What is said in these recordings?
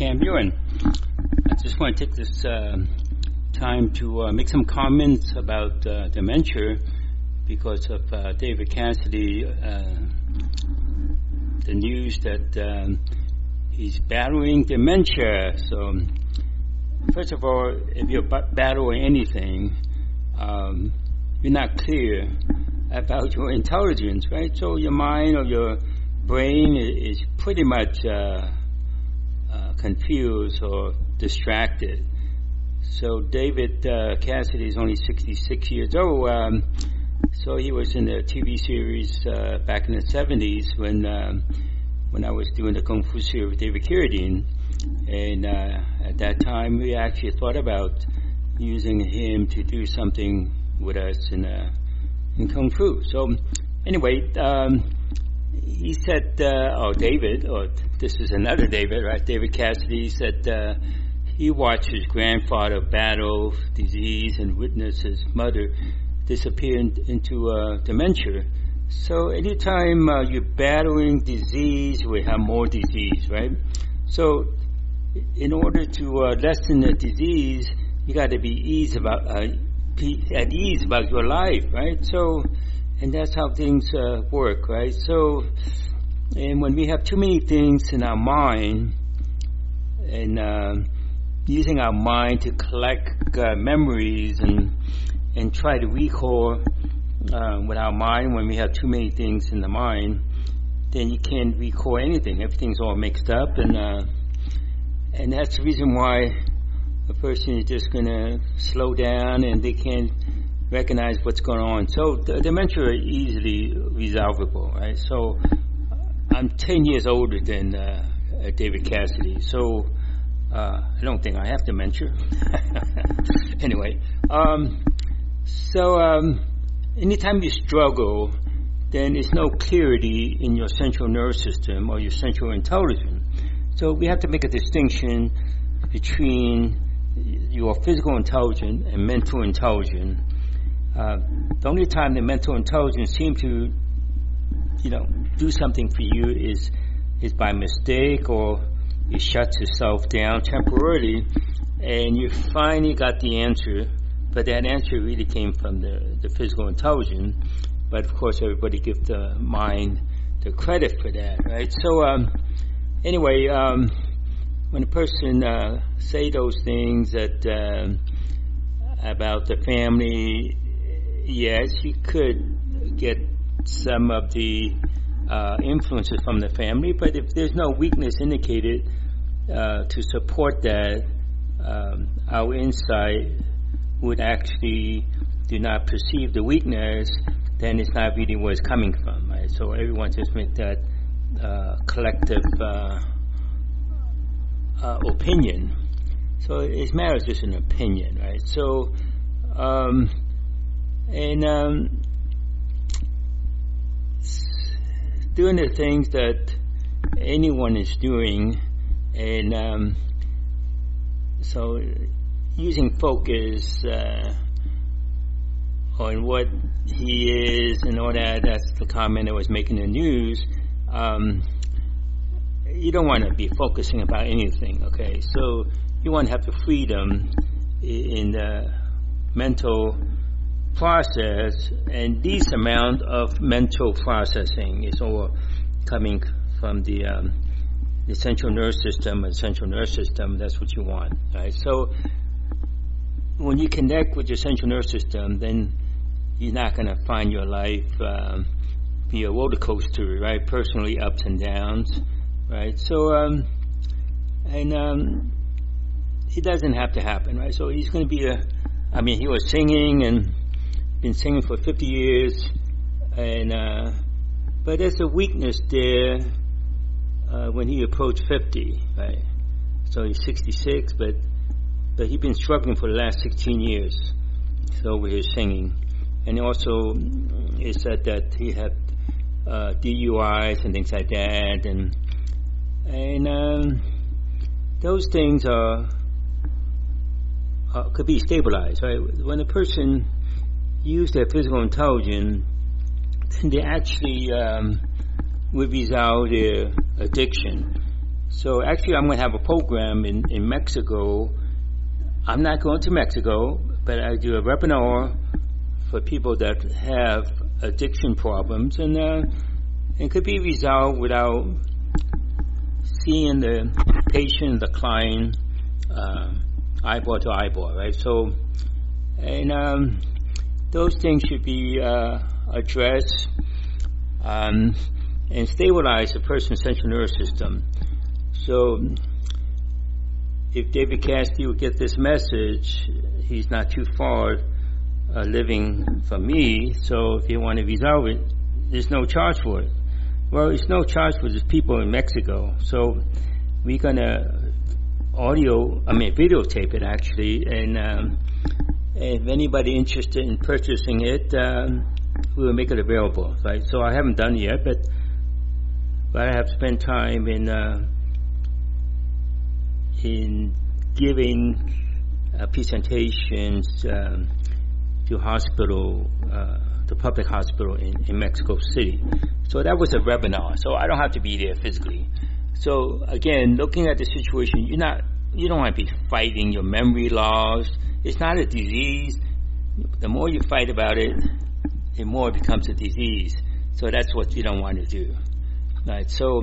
Kam Yuen. I just want to take this uh, time to uh, make some comments about uh, dementia because of uh, David Cassidy, uh, the news that um, he's battling dementia. So, first of all, if you're battling anything, um, you're not clear about your intelligence, right? So your mind or your brain is pretty much uh, confused or distracted. So David uh, Cassidy is only 66 years old. Um, so he was in the TV series uh, back in the 70s when um, when I was doing the Kung Fu series with David Carradine. And uh, at that time, we actually thought about using him to do something with us in, uh, in Kung Fu. So anyway, um, he said, uh, oh, David, or this is another David, right? David Cassidy said uh, he watched his grandfather battle disease and witnessed his mother disappear in, into uh, dementia. So anytime uh, you're battling disease, we have more disease, right? So in order to uh, lessen the disease, you got to be ease about uh, at ease about your life, right? So and that's how things uh, work, right? So, and when we have too many things in our mind, and uh, using our mind to collect uh, memories and and try to recall uh, with our mind when we have too many things in the mind, then you can't recall anything. Everything's all mixed up, and uh, and that's the reason why a person is just going to slow down and they can't recognize what's going on. So dementia is easily resolvable, right? So I'm 10 years older than uh, David Cassidy, so uh, I don't think I have dementia. anyway, um, so um, anytime you struggle, then there's no clarity in your central nervous system or your central intelligence. So we have to make a distinction between your physical intelligence and mental intelligence uh, the only time the mental intelligence seems to, you know, do something for you is is by mistake or it shuts itself down temporarily, and you finally got the answer. But that answer really came from the, the physical intelligence. But of course, everybody gives the mind the credit for that, right? So, um, anyway, um, when a person uh, say those things that uh, about the family yes, you could get some of the uh, influences from the family, but if there's no weakness indicated uh, to support that, um, our insight would actually do not perceive the weakness, then it's not really where it's coming from, right? So everyone just make that uh, collective uh, uh, opinion. So it matters just an opinion, right? So um, and um, doing the things that anyone is doing, and um, so using focus uh, on what he is and all that. That's the comment that was making the news. Um, you don't want to be focusing about anything, okay? So you want to have the freedom in the mental process and this amount of mental processing is all coming from the um, the central nervous system and central nervous system that's what you want right? So when you connect with your central nervous system then you're not going to find your life um, be a roller coaster right? Personally ups and downs right? So um, and um, it doesn't have to happen right? So he's going to be a I mean he was singing and been singing for 50 years, and uh, but there's a weakness there uh, when he approached 50, right? So he's 66, but but he's been struggling for the last 16 years. So with his singing, and also it said that he had uh, DUIs and things like that, and and um, those things are, are could be stabilized, right? When a person use their physical intelligence, then they actually um, would resolve their addiction. So actually, I'm going to have a program in, in Mexico. I'm not going to Mexico, but I do a webinar for people that have addiction problems, and uh, it could be resolved without seeing the patient, the client, uh, eyeball to eyeball, right? So, and um, those things should be uh, addressed um, and stabilize the person's central nervous system. So, if David Cassidy would get this message, he's not too far uh, living from me. So, if you want to resolve it, there's no charge for it. Well, it's no charge for these people in Mexico. So, we're gonna audio, I mean, videotape it actually, and um, if anybody interested in purchasing it, um, we will make it available. Right. So I haven't done it yet, but but I have spent time in uh, in giving uh, presentations um, to hospital, uh, the public hospital in, in Mexico City. So that was a webinar. So I don't have to be there physically. So again, looking at the situation, you're not you don't want to be fighting your memory loss. It's not a disease. The more you fight about it, the more it becomes a disease. So that's what you don't want to do. Right. So,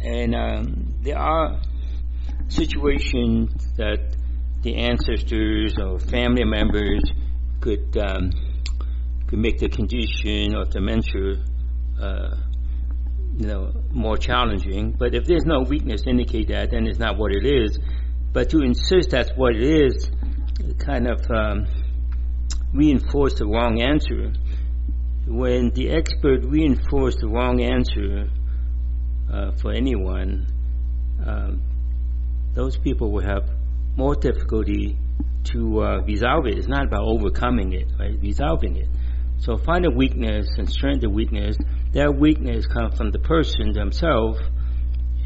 and um, there are situations that the ancestors or family members could um, could make the condition of dementia, uh, you know, more challenging. But if there's no weakness indicate that, then it's not what it is. But to insist that's what it is, kind of um, reinforce the wrong answer. When the expert reinforce the wrong answer uh, for anyone, um, those people will have more difficulty to uh, resolve it. It's not about overcoming it, right? Resolving it. So find a weakness and strengthen the weakness. That weakness comes from the person themselves,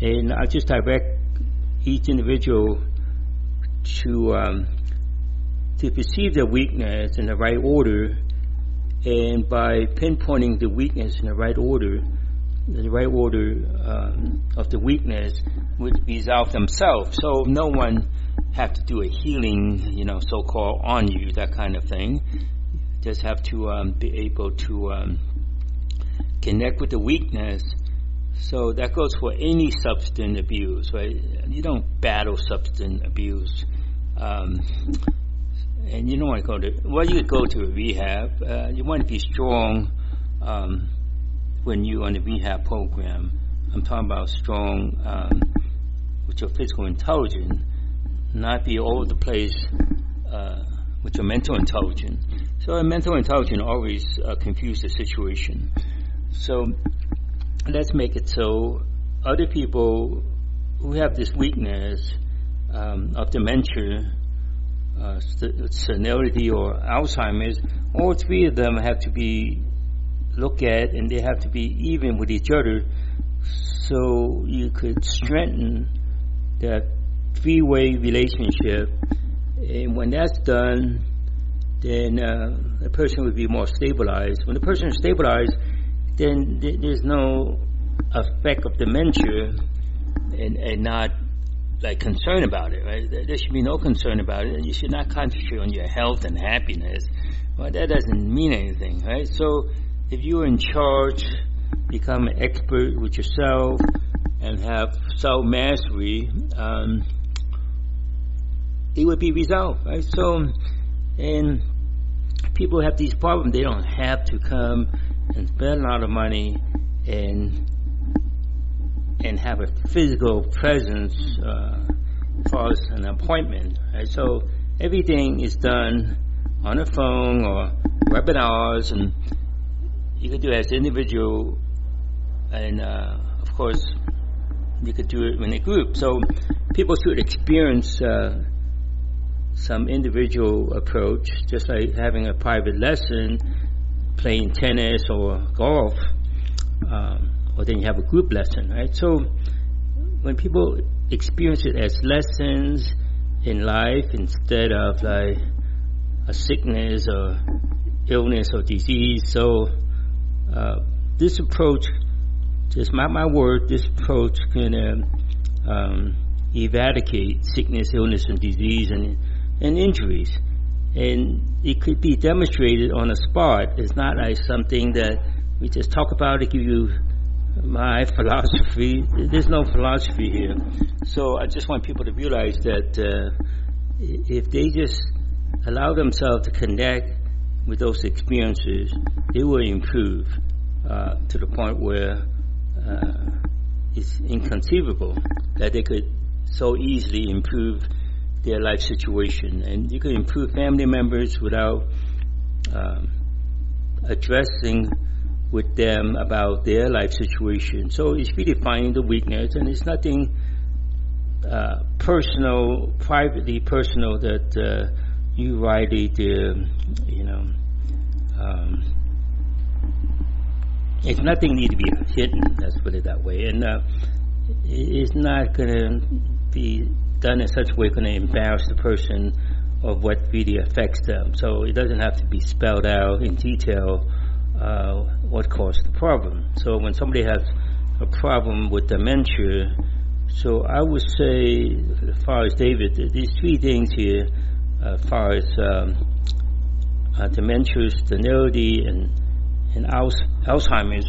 and I just direct each individual to um, to perceive their weakness in the right order, and by pinpointing the weakness in the right order, the right order um, of the weakness would resolve themselves. So no one have to do a healing, you know, so-called on you, that kind of thing. Just have to um, be able to um, connect with the weakness. So that goes for any substance abuse, right? You don't battle substance abuse. Um, and you don't want to go to well you go to a rehab uh, you want to be strong um, when you're on the rehab program. I'm talking about strong um, with your physical intelligence not be all over the place uh, with your mental intelligence. So a mental intelligence always uh, confuse the situation. So let's make it so other people who have this weakness um, of dementia uh, senility or Alzheimer's, all three of them have to be looked at and they have to be even with each other so you could strengthen that three-way relationship. And when that's done, then uh, the person would be more stabilized. When the person is stabilized, then th- there's no effect of dementia and, and not like concern about it, right? There should be no concern about it. You should not concentrate on your health and happiness. Well, that doesn't mean anything, right? So if you're in charge, become an expert with yourself, and have self mastery, um, it would be resolved, right? So, and people have these problems. They don't have to come and spend a lot of money and and have a physical presence uh, as an appointment. So everything is done on a phone or webinars, and you could do it as individual, and uh, of course you could do it in a group. So people should experience uh, some individual approach, just like having a private lesson, playing tennis or golf. Um, or then you have a group lesson, right? So when people experience it as lessons in life instead of like a sickness or illness or disease, so uh, this approach, just my my word, this approach can uh, um, eradicate sickness, illness, and disease and, and injuries. And it could be demonstrated on the spot. It's not like something that we just talk about to give you my philosophy. There's no philosophy here. So I just want people to realize that uh, if they just allow themselves to connect with those experiences, they will improve uh, to the point where uh, it's inconceivable that they could so easily improve their life situation. And you can improve family members without um, addressing with them about their life situation. So it's really finding the weakness, and it's nothing uh, personal, privately personal that uh, you write it, uh, you know. Um, it's nothing need to be hidden. Let's put it that way, and uh, it's not going to be done in such a way going to embarrass the person of what really affects them. So it doesn't have to be spelled out in detail uh, what caused the problem. So when somebody has a problem with dementia, so I would say, as far as David, these three things here, uh, as far as um, uh, dementia, senility, and and Alzheimer's,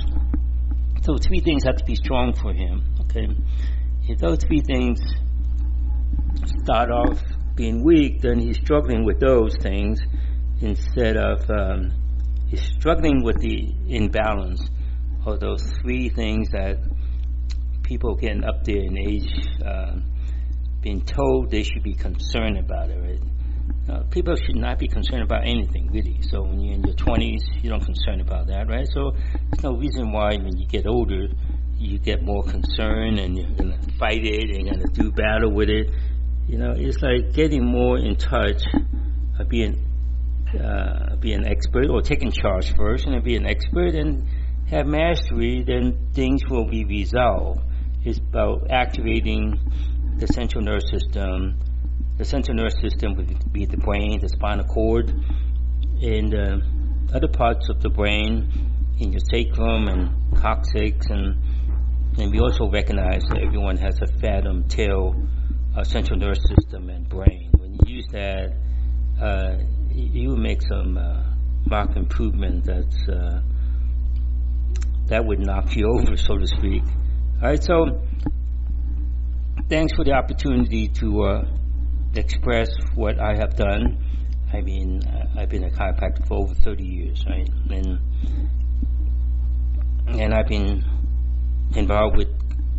So three things have to be strong for him. Okay, if those three things start off being weak, then he's struggling with those things instead of um, he's struggling with the imbalance of those three things that people getting up there in age uh, being told they should be concerned about it. Right? Uh, people should not be concerned about anything really. So when you're in your 20s, you don't concern about that, right? So there's no reason why when you get older, you get more concerned and you're gonna fight it and you're gonna do battle with it. You know, it's like getting more in touch, of being uh, be an expert or taking charge first and be an expert and have mastery, then things will be resolved. It's about activating the central nervous system. The central nervous system would be the brain, the spinal cord, and uh, other parts of the brain in your sacrum and coccyx and and we also recognize that everyone has a phantom tail uh, central nervous system and brain. When you use that, uh, you make some uh, marked improvement that's uh, that would knock you over, so to speak. All right, so thanks for the opportunity to uh, express what I have done. I mean, I've been a chiropractor for over 30 years, right? And and I've been involved with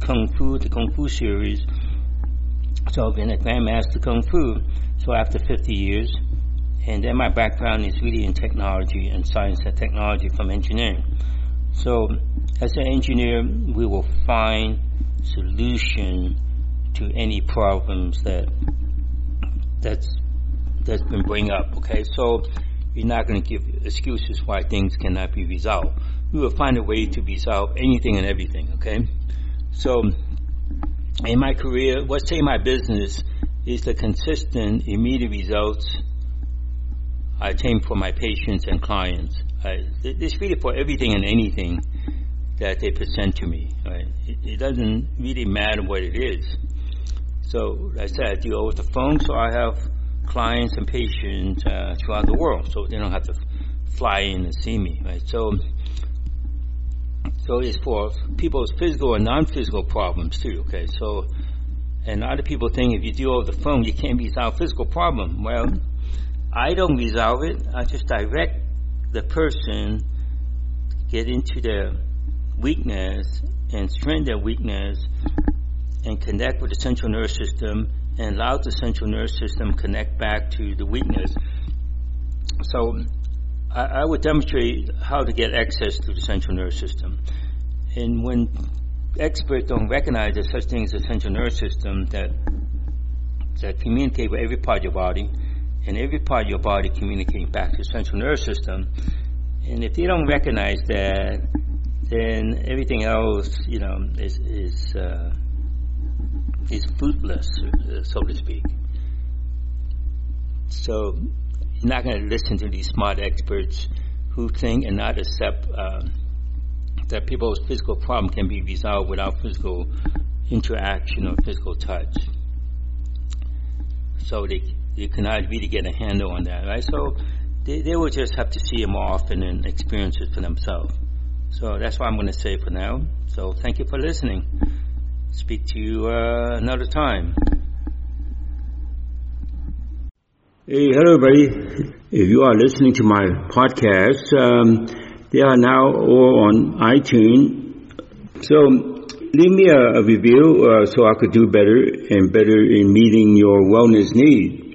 Kung Fu, the Kung Fu series. So I've been a Grandmaster Kung Fu. So after 50 years, and then my background is really in technology and science and technology from engineering. So as an engineer, we will find solution to any problems that that's that's been bring up. Okay, so you're not going to give excuses why things cannot be resolved. We will find a way to resolve anything and everything. Okay, so in my career, what say my business is the consistent, immediate results I attain for my patients and clients. I, it's really for everything and anything that they present to me. Right? It, it, doesn't really matter what it is. So, like I said, I deal with the phone, so I have clients and patients uh, throughout the world, so they don't have to fly in and see me. Right? So, so it's for people's physical and non-physical problems too. Okay, so and other people think if you deal with the phone, you can't be resolve physical problem. Well, I don't resolve it. I just direct the person get into their weakness and strengthen their weakness and connect with the central nervous system and allow the central nervous system connect back to the weakness. So I, I would demonstrate how to get access to the central nervous system. And when experts don't recognize there's such things as central nervous system that that communicate with every part of your body, and every part of your body communicating back to the central nervous system. And if they don't recognize that, then everything else, you know, is is uh, is fruitless, so to speak. So you're not going to listen to these smart experts who think and not accept uh, that people's physical problem can be resolved without physical interaction or physical touch. So they, they cannot really get a handle on that, right? So they, they will just have to see him often and experience it for themselves. So that's what I'm going to say for now. So thank you for listening. Speak to you uh, another time. Hey, hello, everybody. If you are listening to my podcast, um, they are now all on iTunes. So leave me a, a review uh, so I could do better and better in meeting your wellness need.